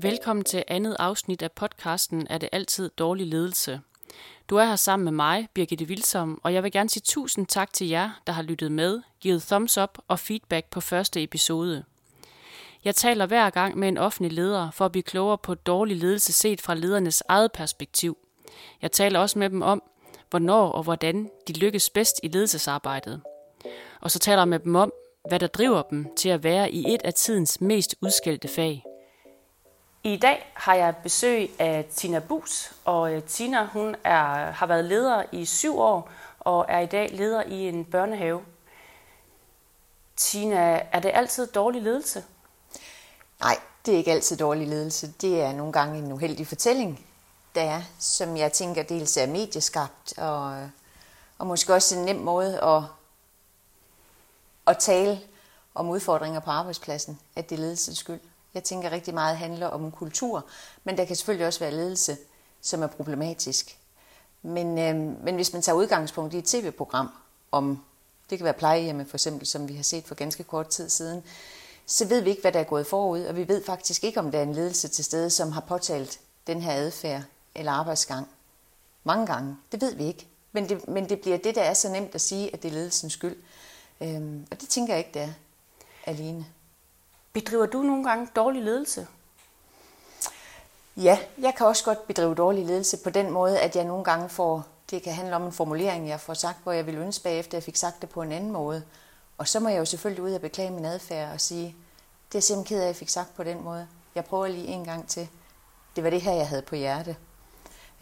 Velkommen til andet afsnit af podcasten Er det altid dårlig ledelse? Du er her sammen med mig, Birgitte Vilsom, og jeg vil gerne sige tusind tak til jer, der har lyttet med, givet thumbs up og feedback på første episode. Jeg taler hver gang med en offentlig leder for at blive klogere på dårlig ledelse set fra ledernes eget perspektiv. Jeg taler også med dem om, hvornår og hvordan de lykkes bedst i ledelsesarbejdet. Og så taler jeg med dem om, hvad der driver dem til at være i et af tidens mest udskældte fag. I dag har jeg besøg af Tina Bus, og øh, Tina hun er, har været leder i syv år og er i dag leder i en børnehave. Tina, er det altid dårlig ledelse? Nej, det er ikke altid dårlig ledelse. Det er nogle gange en uheldig fortælling, der er, som jeg tænker dels er medieskabt, og, øh, og måske også en nem måde at, at tale om udfordringer på arbejdspladsen, at det er ledelsens skyld. Jeg tænker rigtig meget handler om kultur, men der kan selvfølgelig også være ledelse, som er problematisk. Men, øh, men hvis man tager udgangspunkt i et tv-program om, det kan være plejehjemme for eksempel, som vi har set for ganske kort tid siden, så ved vi ikke, hvad der er gået forud, og vi ved faktisk ikke, om der er en ledelse til stede, som har påtalt den her adfærd eller arbejdsgang mange gange. Det ved vi ikke. Men det, men det bliver det, der er så nemt at sige, at det er ledelsens skyld. Øhm, og det tænker jeg ikke, det er alene. Bedriver du nogle gange dårlig ledelse? Ja, jeg kan også godt bedrive dårlig ledelse på den måde, at jeg nogle gange får, det kan handle om en formulering, jeg får sagt, hvor jeg vil ønske bagefter, jeg fik sagt det på en anden måde. Og så må jeg jo selvfølgelig ud og beklage min adfærd og sige, det er simpelthen ked af, at jeg fik sagt på den måde. Jeg prøver lige en gang til. Det var det her, jeg havde på hjerte.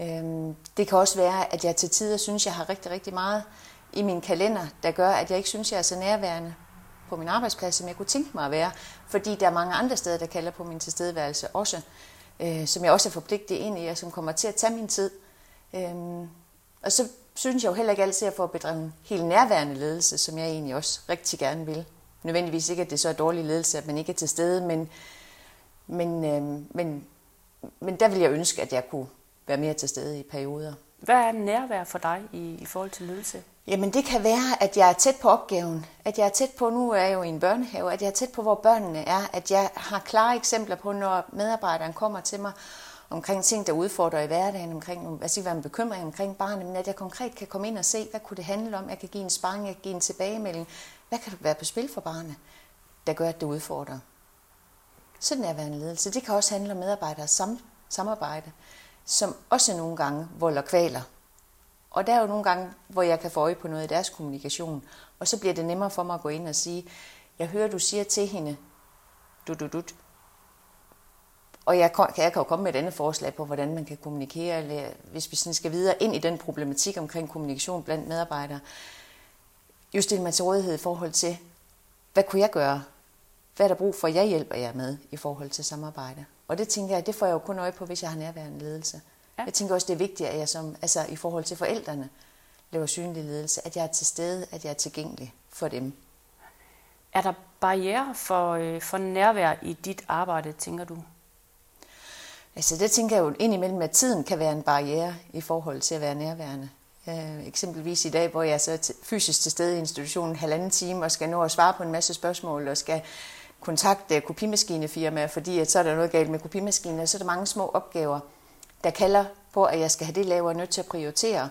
Øhm, det kan også være, at jeg til tider synes, jeg har rigtig, rigtig meget i min kalender, der gør, at jeg ikke synes, jeg er så nærværende på min arbejdsplads, som jeg kunne tænke mig at være. Fordi der er mange andre steder, der kalder på min tilstedeværelse også, øh, som jeg også er forpligtet ind i, og som kommer til at tage min tid. Øh, og så synes jeg jo heller ikke altid, at jeg får bedrevet en helt nærværende ledelse, som jeg egentlig også rigtig gerne vil. Nødvendigvis ikke, at det så er dårlig ledelse, at man ikke er til stede, men, men, øh, men, men der vil jeg ønske, at jeg kunne være mere til stede i perioder. Hvad er nærvær for dig i, i forhold til ledelse? Jamen det kan være, at jeg er tæt på opgaven, at jeg er tæt på, nu er jeg jo i en børnehave, at jeg er tæt på, hvor børnene er, at jeg har klare eksempler på, når medarbejderen kommer til mig omkring ting, der udfordrer i hverdagen, omkring, hvad siger, hvad en bekymring omkring barnet, men at jeg konkret kan komme ind og se, hvad kunne det handle om, jeg kan give en sparring, jeg kan give en tilbagemelding, hvad kan være på spil for barnet, der gør, at det udfordrer. Sådan er en ledelse. Det kan også handle om medarbejderes sam- samarbejde, som også nogle gange volder kvaler og der er jo nogle gange, hvor jeg kan få øje på noget af deres kommunikation, og så bliver det nemmere for mig at gå ind og sige, jeg hører, du siger til hende, du, du, du. Og jeg kan, jeg kan jo komme med et andet forslag på, hvordan man kan kommunikere, eller hvis vi sådan skal videre ind i den problematik omkring kommunikation blandt medarbejdere. Jo stille mig til rådighed i forhold til, hvad kunne jeg gøre? Hvad er der brug for, jeg hjælper jer med i forhold til samarbejde? Og det tænker jeg, det får jeg jo kun øje på, hvis jeg har nærværende ledelse. Ja. Jeg tænker også, det er vigtigt, at jeg som, altså i forhold til forældrene laver synlig ledelse, at jeg er til stede, at jeg er tilgængelig for dem. Er der barriere for, øh, for nærvær i dit arbejde, tænker du? Altså det tænker jeg jo indimellem, at tiden kan være en barriere i forhold til at være nærværende. Øh, eksempelvis i dag, hvor jeg så er fysisk til stede i institutionen halvanden time og skal nå at svare på en masse spørgsmål og skal kontakte kopimaskinefirmaer, fordi at så er der noget galt med kopimaskinen, og så er der mange små opgaver, der kalder på, at jeg skal have det lavet og nødt til at prioritere,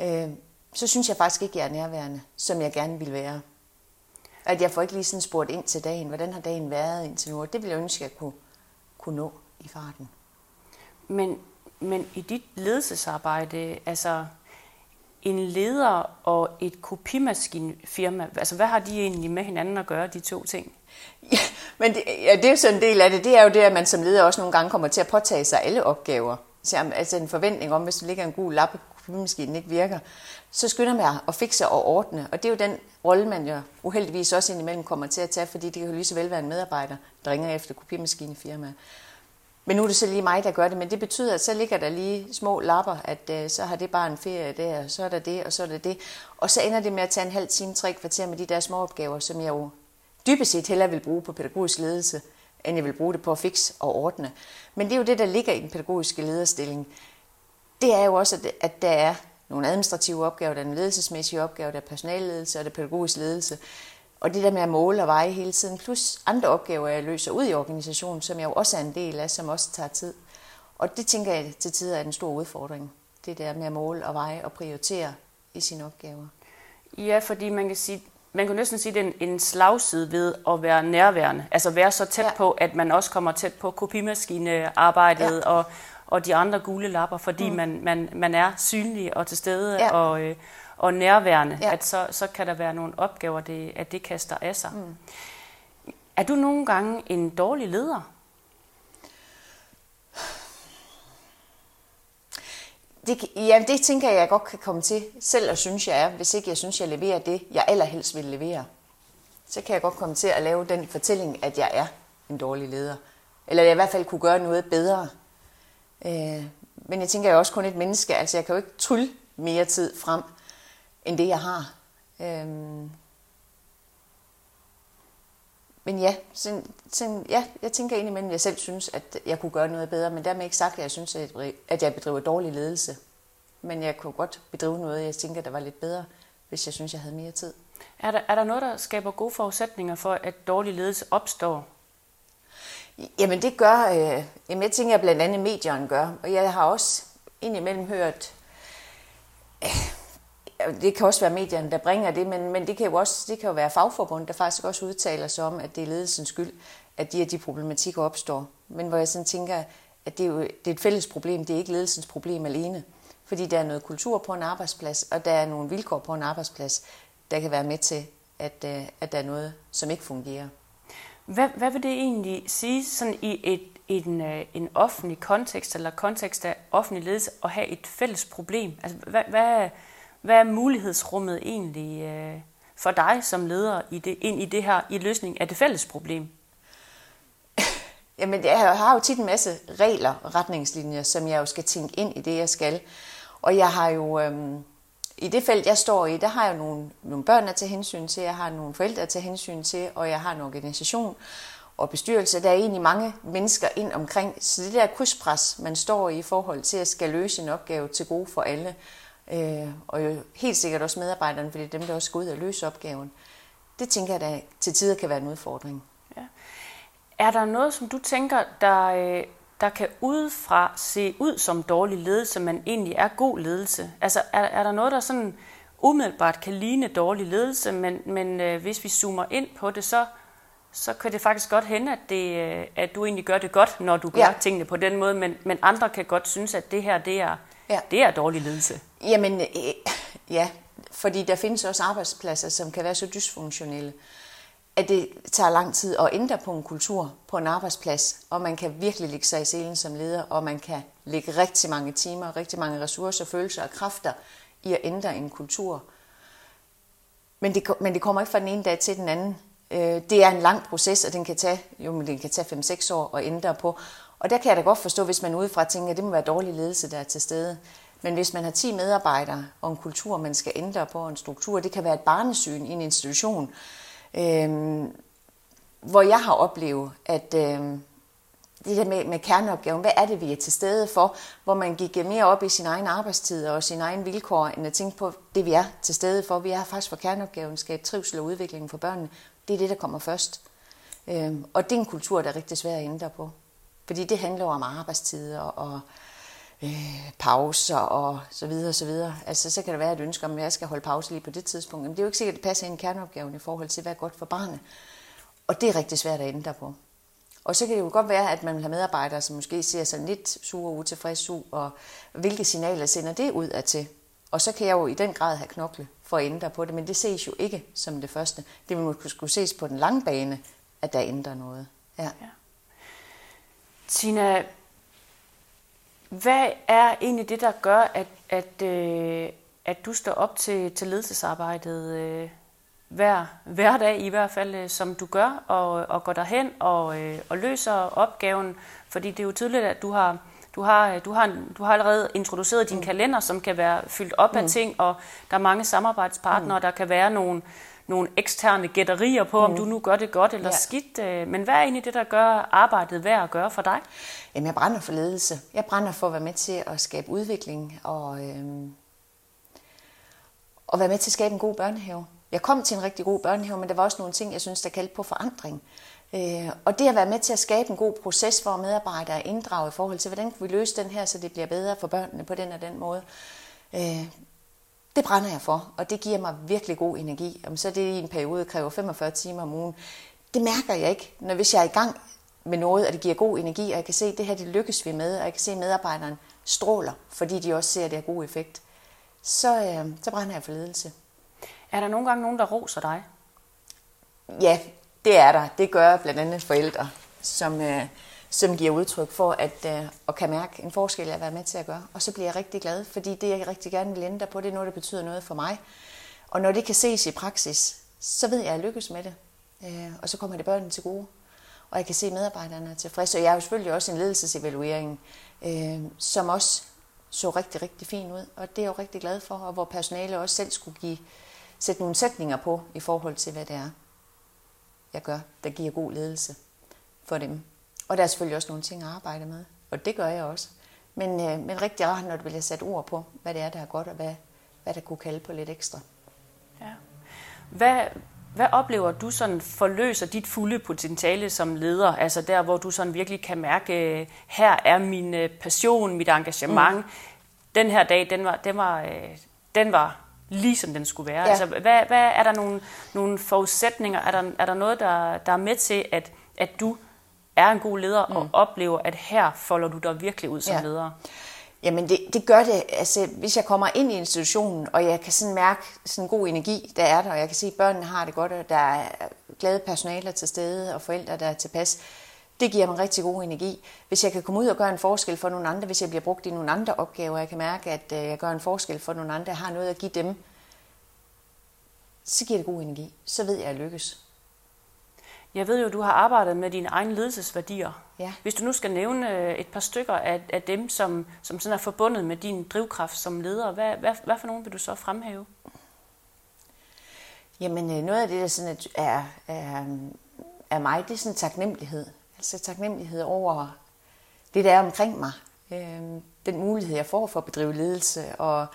øh, så synes jeg faktisk ikke, jeg er nærværende, som jeg gerne vil være. At jeg får ikke lige sådan spurgt ind til dagen, hvordan har dagen været indtil nu, det vil jeg ønske, at jeg kunne, kunne nå i farten. Men, men i dit ledelsesarbejde, altså en leder og et kopimaskinfirma, altså hvad har de egentlig med hinanden at gøre, de to ting? Ja, men det, ja, det er jo sådan en del af det. Det er jo det, at man som leder også nogle gange kommer til at påtage sig alle opgaver altså en forventning om, hvis du ligger en gul lap, kopimaskinen ikke virker, så skynder man at fikse og ordne. Og det er jo den rolle, man jo uheldigvis også indimellem kommer til at tage, fordi det kan jo lige så vel være en medarbejder, der ringer efter kopimaskinefirmaet. Men nu er det så lige mig, der gør det, men det betyder, at så ligger der lige små lapper, at øh, så har det bare en ferie der, og så er der det, og så er der det. Og så ender det med at tage en halv time, tre kvarter med de der små opgaver, som jeg jo dybest set hellere vil bruge på pædagogisk ledelse, end jeg vil bruge det på at fikse og ordne. Men det er jo det, der ligger i den pædagogiske lederstilling. Det er jo også, at der er nogle administrative opgaver, der er en ledelsesmæssige opgave, der er personalledelse og der er pædagogisk ledelse. Og det der med at måle og veje hele tiden, plus andre opgaver, jeg løser ud i organisationen, som jeg jo også er en del af, som også tager tid. Og det tænker jeg til tider er en stor udfordring. Det der med at måle og veje og prioritere i sine opgaver. Ja, fordi man kan sige, man kan næsten sige, det er en, en slagside ved at være nærværende. Altså være så tæt ja. på, at man også kommer tæt på kopimaskinearbejdet ja. og, og de andre gule lapper, fordi mm. man, man, man er synlig og til stede ja. og, øh, og nærværende. Ja. At så, så kan der være nogle opgaver, det, at det kaster af sig. Mm. Er du nogle gange en dårlig leder? Det, ja, det tænker jeg, jeg godt kan komme til selv og synes, jeg er, hvis ikke jeg synes, jeg leverer det, jeg allerhelst vil levere. Så kan jeg godt komme til at lave den fortælling, at jeg er en dårlig leder. Eller jeg i hvert fald kunne gøre noget bedre. Øh, men jeg tænker, jeg er også kun et menneske, altså jeg kan jo ikke trylle mere tid frem, end det jeg har. Øh, men ja, sådan, sådan, ja, jeg tænker indimellem, at jeg selv synes, at jeg kunne gøre noget bedre, men dermed ikke sagt, at jeg synes, at jeg bedriver dårlig ledelse. Men jeg kunne godt bedrive noget, jeg tænker, der var lidt bedre, hvis jeg synes, jeg havde mere tid. Er der, er der noget, der skaber gode forudsætninger for, at dårlig ledelse opstår? Jamen det gør, øh, jamen jeg tænker blandt andet medierne gør, og jeg har også indimellem hørt, øh, det kan også være medierne, der bringer det, men, men det kan jo også det kan jo være fagforbund, der faktisk også udtaler sig om, at det er ledelsens skyld, at de her de problematikker opstår. Men hvor jeg sådan tænker, at det er jo det er et fælles problem, det er ikke ledelsens problem alene. Fordi der er noget kultur på en arbejdsplads, og der er nogle vilkår på en arbejdsplads, der kan være med til, at, øh, at der er noget, som ikke fungerer. Hvad, hvad vil det egentlig sige sådan i et, en, øh, en offentlig kontekst, eller kontekst af offentlig ledelse, at have et fælles problem? Altså, hvad, hvad, hvad er mulighedsrummet egentlig øh, for dig som leder i det, ind i det her i løsning af det fælles problem? Jamen, jeg har jo tit en masse regler og retningslinjer, som jeg jo skal tænke ind i det, jeg skal. Og jeg har jo, øhm, i det felt, jeg står i, der har jeg nogle, nogle børn at tage hensyn til, jeg har nogle forældre at tage hensyn til, og jeg har en organisation og bestyrelse. Der er egentlig mange mennesker ind omkring. Så det der krydspres, man står i i forhold til at skal løse en opgave til gode for alle, øh, og jo helt sikkert også medarbejderne, fordi det er dem, der også skal ud og løse opgaven. Det tænker jeg, der til tider kan være en udfordring. Ja. Er der noget, som du tænker, der, øh, der kan udefra se ud som dårlig ledelse, men egentlig er god ledelse? Altså er, er der noget, der sådan umiddelbart kan ligne dårlig ledelse, men, men øh, hvis vi zoomer ind på det, så, så kan det faktisk godt hende, at, det, øh, at du egentlig gør det godt, når du gør ja. tingene på den måde, men, men andre kan godt synes, at det her det er, ja. det er dårlig ledelse. Jamen, øh, ja, fordi der findes også arbejdspladser, som kan være så dysfunktionelle, at det tager lang tid at ændre på en kultur på en arbejdsplads, og man kan virkelig lægge sig i selen som leder, og man kan lægge rigtig mange timer, rigtig mange ressourcer, følelser og kræfter i at ændre en kultur. Men det, men det kommer ikke fra den ene dag til den anden. Øh, det er en lang proces, og den kan tage, jo, den kan tage 5-6 år at ændre på. Og der kan jeg da godt forstå, hvis man udefra tænker, at det må være dårlig ledelse, der er til stede. Men hvis man har 10 medarbejdere og en kultur, man skal ændre på, en struktur, det kan være et barnesyn i en institution, øh, hvor jeg har oplevet, at øh, det der med, med kerneopgaven, hvad er det, vi er til stede for, hvor man gik mere op i sin egen arbejdstid og sin egen vilkår, end at tænke på det, vi er til stede for. Vi er faktisk for kerneopgaven, skabe trivsel og udvikling for børnene. Det er det, der kommer først. Øh, og det er en kultur, der er rigtig svær at ændre på. Fordi det handler om arbejdstider og øh, pauser og så videre og så videre. Altså, så kan der være et ønske om, at jeg skal holde pause lige på det tidspunkt. Men det er jo ikke sikkert, at det passer ind i kerneopgaven i forhold til, hvad er godt for barnet. Og det er rigtig svært at ændre på. Og så kan det jo godt være, at man vil have medarbejdere, som måske ser sig lidt sure og utilfredse ud, og hvilke signaler sender det ud af til. Og så kan jeg jo i den grad have knokle for at ændre på det, men det ses jo ikke som det første. Det vil måske skulle ses på den lange bane, at der ændrer noget. Ja. ja. Tina, hvad er egentlig det, der gør, at, at, øh, at du står op til, til ledelsesarbejdet øh, hver, hver dag, i hvert fald, øh, som du gør, og, og går derhen og, øh, og løser opgaven? Fordi det er jo tydeligt, at du har, du har, du har, du har allerede introduceret din mm. kalender, som kan være fyldt op mm. af ting, og der er mange samarbejdspartnere, mm. der kan være nogle, nogle eksterne gætterier på, mm. om du nu gør det godt eller ja. skidt. Øh, men hvad er egentlig det, der gør arbejdet værd at gøre for dig? Jamen, jeg brænder for ledelse. Jeg brænder for at være med til at skabe udvikling og, øhm, og være med til at skabe en god børnehave. jeg kom til en rigtig god børnehave, men der var også nogle ting, jeg synes, der kaldte på forandring. Øh, og det at være med til at skabe en god proces, hvor medarbejdere er inddraget i forhold til, hvordan kan vi løse den her, så det bliver bedre for børnene på den og den måde. Øh, det brænder jeg for, og det giver mig virkelig god energi. Om så det i en periode kræver 45 timer om ugen, det mærker jeg ikke, når hvis jeg er i gang med noget, og det giver god energi, og jeg kan se, at det her det lykkes vi med, og jeg kan se, at medarbejderen stråler, fordi de også ser, at det har god effekt, så, øh, så brænder jeg for ledelse. Er der nogle gange nogen, der roser dig? Ja, det er der. Det gør blandt andet forældre, som, øh, som giver udtryk for at, øh, at kan mærke en forskel at være med til at gøre. Og så bliver jeg rigtig glad, fordi det, jeg rigtig gerne vil ændre på, det er noget, der betyder noget for mig. Og når det kan ses i praksis, så ved jeg, at jeg lykkes med det. Øh, og så kommer det børnene til gode. Og jeg kan se, at medarbejderne er tilfredse. Og jeg har jo selvfølgelig også en ledelsesevaluering, øh, som også så rigtig, rigtig fin ud. Og det er jeg jo rigtig glad for, og hvor personale også selv skulle give, sætte nogle sætninger på i forhold til, hvad det er, jeg gør, der giver god ledelse for dem. Og der er selvfølgelig også nogle ting at arbejde med, og det gør jeg også. Men, øh, men rigtig rart, når du vil sætte ord på, hvad det er, der er godt, og hvad, hvad der kunne kalde på lidt ekstra. Ja. Hvad, hvad oplever du sådan forløser dit fulde potentiale som leder? Altså der, hvor du sådan virkelig kan mærke, her er min øh, passion, mit engagement. Mm. Den her dag, den var, den var, øh, den var lige som den skulle være. Ja. Altså, hvad, hvad, er der nogle, nogle forudsætninger? Er der, er der noget, der, der er med til, at, at du er en god leder mm. og oplever, at her folder du dig virkelig ud som ja. leder? Jamen det, det gør det, altså hvis jeg kommer ind i institutionen, og jeg kan sådan mærke sådan en god energi, der er der, og jeg kan se, at børnene har det godt, og der er glade personaler til stede, og forældre, der er tilpas, det giver mig rigtig god energi. Hvis jeg kan komme ud og gøre en forskel for nogle andre, hvis jeg bliver brugt i nogle andre opgaver, jeg kan mærke, at øh, jeg gør en forskel for nogle andre, jeg har noget at give dem, så giver det god energi. Så ved jeg, at jeg lykkes. Jeg ved jo, du har arbejdet med dine egne ledelsesværdier. Ja. Hvis du nu skal nævne øh, et par stykker af, af dem, som, som sådan er forbundet med din drivkraft som leder, hvad, hvad, hvad for nogen vil du så fremhæve? Jamen øh, noget af det, der sådan er, er, er mig, det er sådan taknemmelighed. Altså taknemmelighed over det, der er omkring mig. Øh, den mulighed, jeg får for at bedrive ledelse, og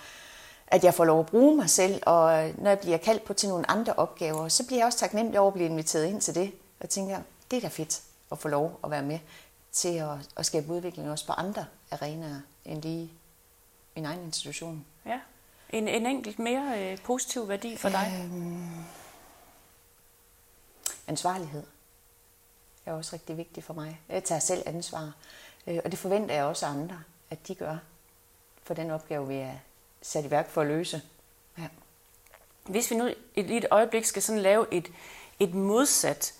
at jeg får lov at bruge mig selv, og når jeg bliver kaldt på til nogle andre opgaver, så bliver jeg også taknemmelig over at blive inviteret ind til det. Og tænker, det er da fedt at få lov at være med til at, at skabe udvikling også på andre arenaer end lige min egen institution. Ja. En, en enkelt mere øh, positiv værdi for dig? Øhm, ansvarlighed er også rigtig vigtigt for mig. Jeg tager selv ansvar, øh, og det forventer jeg også af andre, at de gør for den opgave, vi er sat i værk for at løse. Ja. Hvis vi nu et, et øjeblik skal sådan lave et, et modsat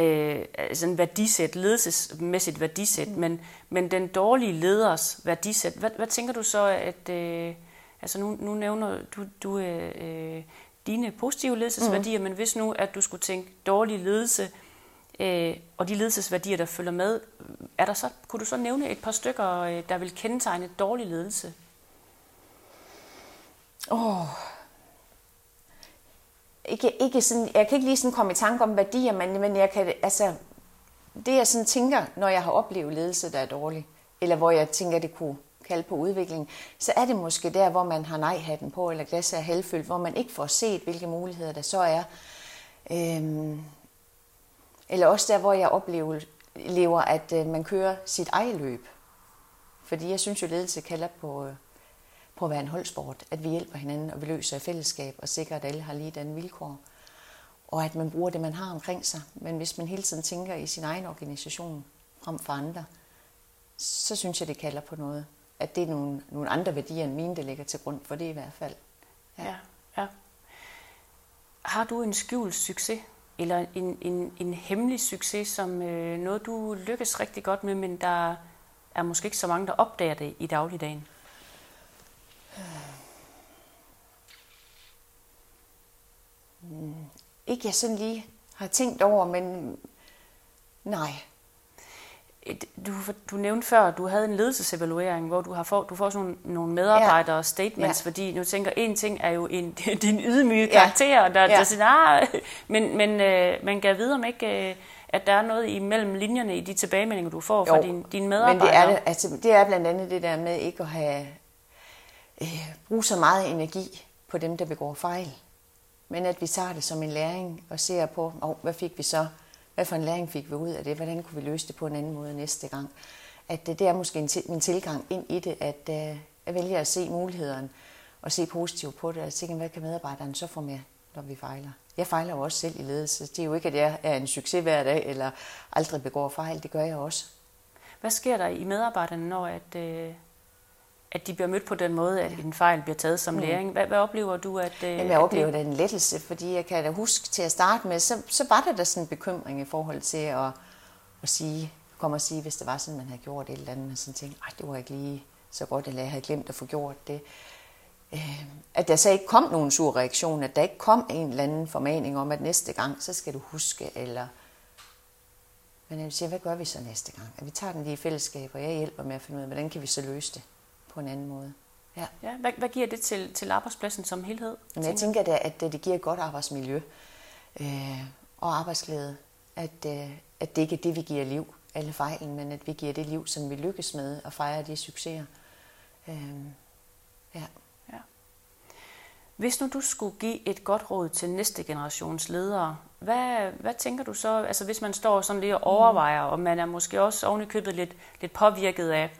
øh, altså en værdisæt, ledelsesmæssigt værdisæt, mm. men, men den dårlige leders værdisæt, hvad, hvad tænker du så, at øh, altså nu, nu nævner du, du øh, dine positive ledelsesværdier, mm. men hvis nu, at du skulle tænke dårlig ledelse, øh, og de ledelsesværdier, der følger med, er der så, kunne du så nævne et par stykker, øh, der vil kendetegne dårlig ledelse? Åh, oh ikke, ikke sådan, jeg kan ikke lige sådan komme i tanke om værdier, men, men jeg kan, altså, det jeg sådan tænker, når jeg har oplevet ledelse, der er dårlig, eller hvor jeg tænker, det kunne kalde på udvikling, så er det måske der, hvor man har nej-hatten på, eller glasset er halvfyldt, hvor man ikke får set, hvilke muligheder der så er. Øhm, eller også der, hvor jeg oplever, lever, at øh, man kører sit eget løb. Fordi jeg synes jo, ledelse kalder på, øh, på at være en holdsport. At vi hjælper hinanden, og vi løser i fællesskab, og sikrer, at alle har lige den vilkår. Og at man bruger det, man har omkring sig. Men hvis man hele tiden tænker i sin egen organisation frem for andre, så synes jeg, det kalder på noget. At det er nogle, nogle andre værdier end mine, der ligger til grund for det i hvert fald. Ja. ja, ja. Har du en skjult succes eller en, en, en hemmelig succes, som øh, noget, du lykkes rigtig godt med, men der er måske ikke så mange, der opdager det i dagligdagen? Ikke jeg sådan lige har tænkt over, men nej, du, du nævnte før, at du havde en ledelsesevaluering, hvor du har få, du får sådan nogle, nogle medarbejder ja. statements, ja. fordi nu tænker, en ting er jo en, din ydmyge ja. karakter, der, ja. der siger, ah, men, men øh, man kan vide om ikke, øh, at der er noget imellem linjerne i de tilbagemeldinger, du får jo, fra din, dine medarbejdere. men det er, altså, det er blandt andet det der med ikke at have, øh, bruge så meget energi på dem, der begår fejl men at vi tager det som en læring og ser på, oh, hvad fik vi så? Hvad for en læring fik vi ud af det? Hvordan kunne vi løse det på en anden måde næste gang? At det, er måske en, tilgang ind i det, at øh, jeg vælger at se mulighederne og se positivt på det, og tænke, hvad kan medarbejderne så få med, når vi fejler? Jeg fejler jo også selv i ledelse. Det er jo ikke, at jeg er en succes hver dag, eller aldrig begår fejl. Det gør jeg også. Hvad sker der i medarbejderne, når at, øh, at de bliver mødt på den måde, at en fejl bliver taget som mm. læring? Hvad, hvad oplever du? At, øh, Jamen, jeg oplever det... en lettelse, fordi jeg kan da huske til at starte med, så, så var der da sådan en bekymring i forhold til at, at sige, komme og sige, hvis det var sådan, man havde gjort et eller andet, og sådan tænkte, ej, det var ikke lige så godt, eller jeg havde glemt at få gjort det. Øh, at der så ikke kom nogen sur reaktion, at der ikke kom en eller anden formaning om, at næste gang, så skal du huske, eller... Men jeg siger, hvad gør vi så næste gang? At vi tager den lige i fællesskab, og jeg hjælper med at finde ud af, hvordan kan vi så løse det på en anden måde. Ja. ja hvad, hvad giver det til, til arbejdspladsen som helhed? Jamen, jeg tænker, at, at det giver et godt arbejdsmiljø øh, og arbejdsglæde. At, øh, at det ikke er det, vi giver liv, alle fejlen, men at vi giver det liv, som vi lykkes med at fejre de succeser. Øh, ja. Hvis nu du skulle give et godt råd til næste generations ledere, hvad, hvad tænker du så, altså hvis man står sådan lidt og overvejer, og man er måske også ovenikøbet lidt, lidt påvirket af,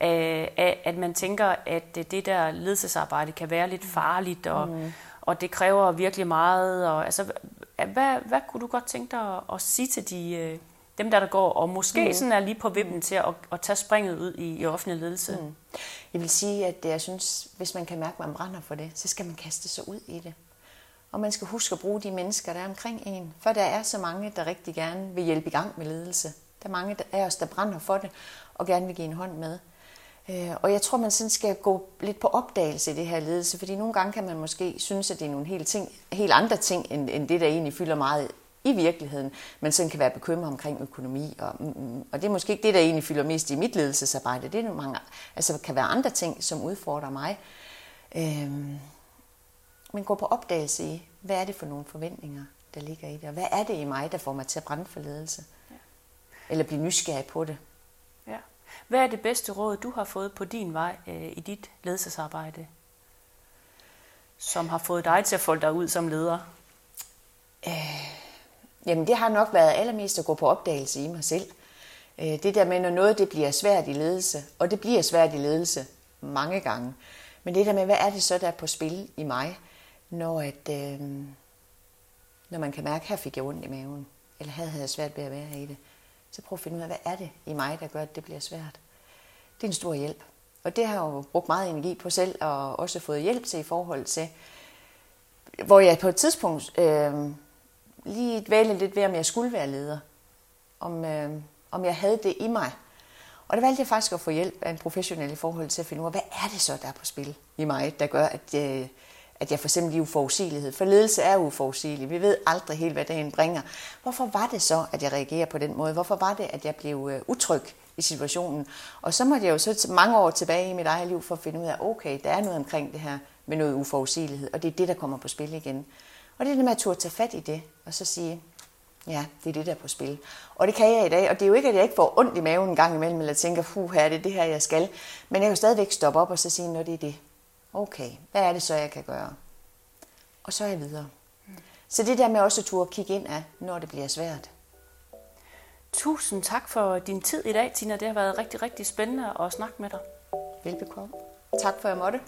af, at man tænker, at det der ledelsesarbejde kan være lidt farligt, og, mm. og det kræver virkelig meget. Og, altså, hvad, hvad kunne du godt tænke dig at, at sige til de, øh, dem, der, der går og måske mm. sådan er lige på vippen til at, at tage springet ud i, i offentlig ledelse? Mm. Jeg vil sige, at jeg synes, hvis man kan mærke, at man brænder for det, så skal man kaste sig ud i det. Og man skal huske at bruge de mennesker, der er omkring en. For der er så mange, der rigtig gerne vil hjælpe i gang med ledelse. Der er mange af os, der brænder for det, og gerne vil give en hånd med. Øh, og jeg tror, man sådan skal gå lidt på opdagelse i det her ledelse, fordi nogle gange kan man måske synes, at det er nogle helt, ting, helt andre ting, end, end det, der egentlig fylder meget i virkeligheden, men sådan kan være bekymret omkring økonomi. Og, mm, mm, og det er måske ikke det, der egentlig fylder mest i mit ledelsesarbejde. Det er mange, altså kan være andre ting, som udfordrer mig. Øhm, men gå på opdagelse i, hvad er det for nogle forventninger, der ligger i det, og hvad er det i mig, der får mig til at brænde for ledelse? Ja. Eller blive nysgerrig på det. Hvad er det bedste råd, du har fået på din vej øh, i dit ledelsesarbejde, som har fået dig til at folde dig ud som leder? Øh, Jamen det har nok været allermest at gå på opdagelse i mig selv. Øh, det der med, når noget det bliver svært i ledelse, og det bliver svært i ledelse mange gange, men det der med, hvad er det så, der er på spil i mig, når, at, øh, når man kan mærke, at her fik jeg ondt i maven, eller her havde jeg svært ved at være i det. Så prøv at finde ud af, hvad er det i mig, der gør, at det bliver svært. Det er en stor hjælp. Og det har jeg jo brugt meget energi på selv, og også fået hjælp til i forhold til, hvor jeg på et tidspunkt øh, lige valgte lidt ved, om jeg skulle være leder. Om, øh, om jeg havde det i mig. Og der valgte jeg faktisk at få hjælp af en professionel i forhold til at finde ud af, hvad er det så, der er på spil i mig, der gør, at, øh, at jeg for eksempel i uforudsigelighed. For ledelse er uforudsigelig. Vi ved aldrig helt, hvad dagen bringer. Hvorfor var det så, at jeg reagerer på den måde? Hvorfor var det, at jeg blev øh, utryg i situationen? Og så måtte jeg jo så mange år tilbage i mit eget liv for at finde ud af, okay, der er noget omkring det her med noget uforudsigelighed, og det er det, der kommer på spil igen. Og det er det med at turde tage fat i det, og så sige, ja, det er det, der er på spil. Og det kan jeg i dag, og det er jo ikke, at jeg ikke får ondt i maven en gang imellem, eller tænker, puh, her er det det her, jeg skal. Men jeg kan jo stadigvæk stoppe op og så sige, når det er det. Okay, hvad er det så, jeg kan gøre? Og så er jeg videre. Så det der med også at turde kigge ind af, når det bliver svært. Tusind tak for din tid i dag, Tina. Det har været rigtig, rigtig spændende at snakke med dig. Velbekomme. Tak for, at jeg måtte.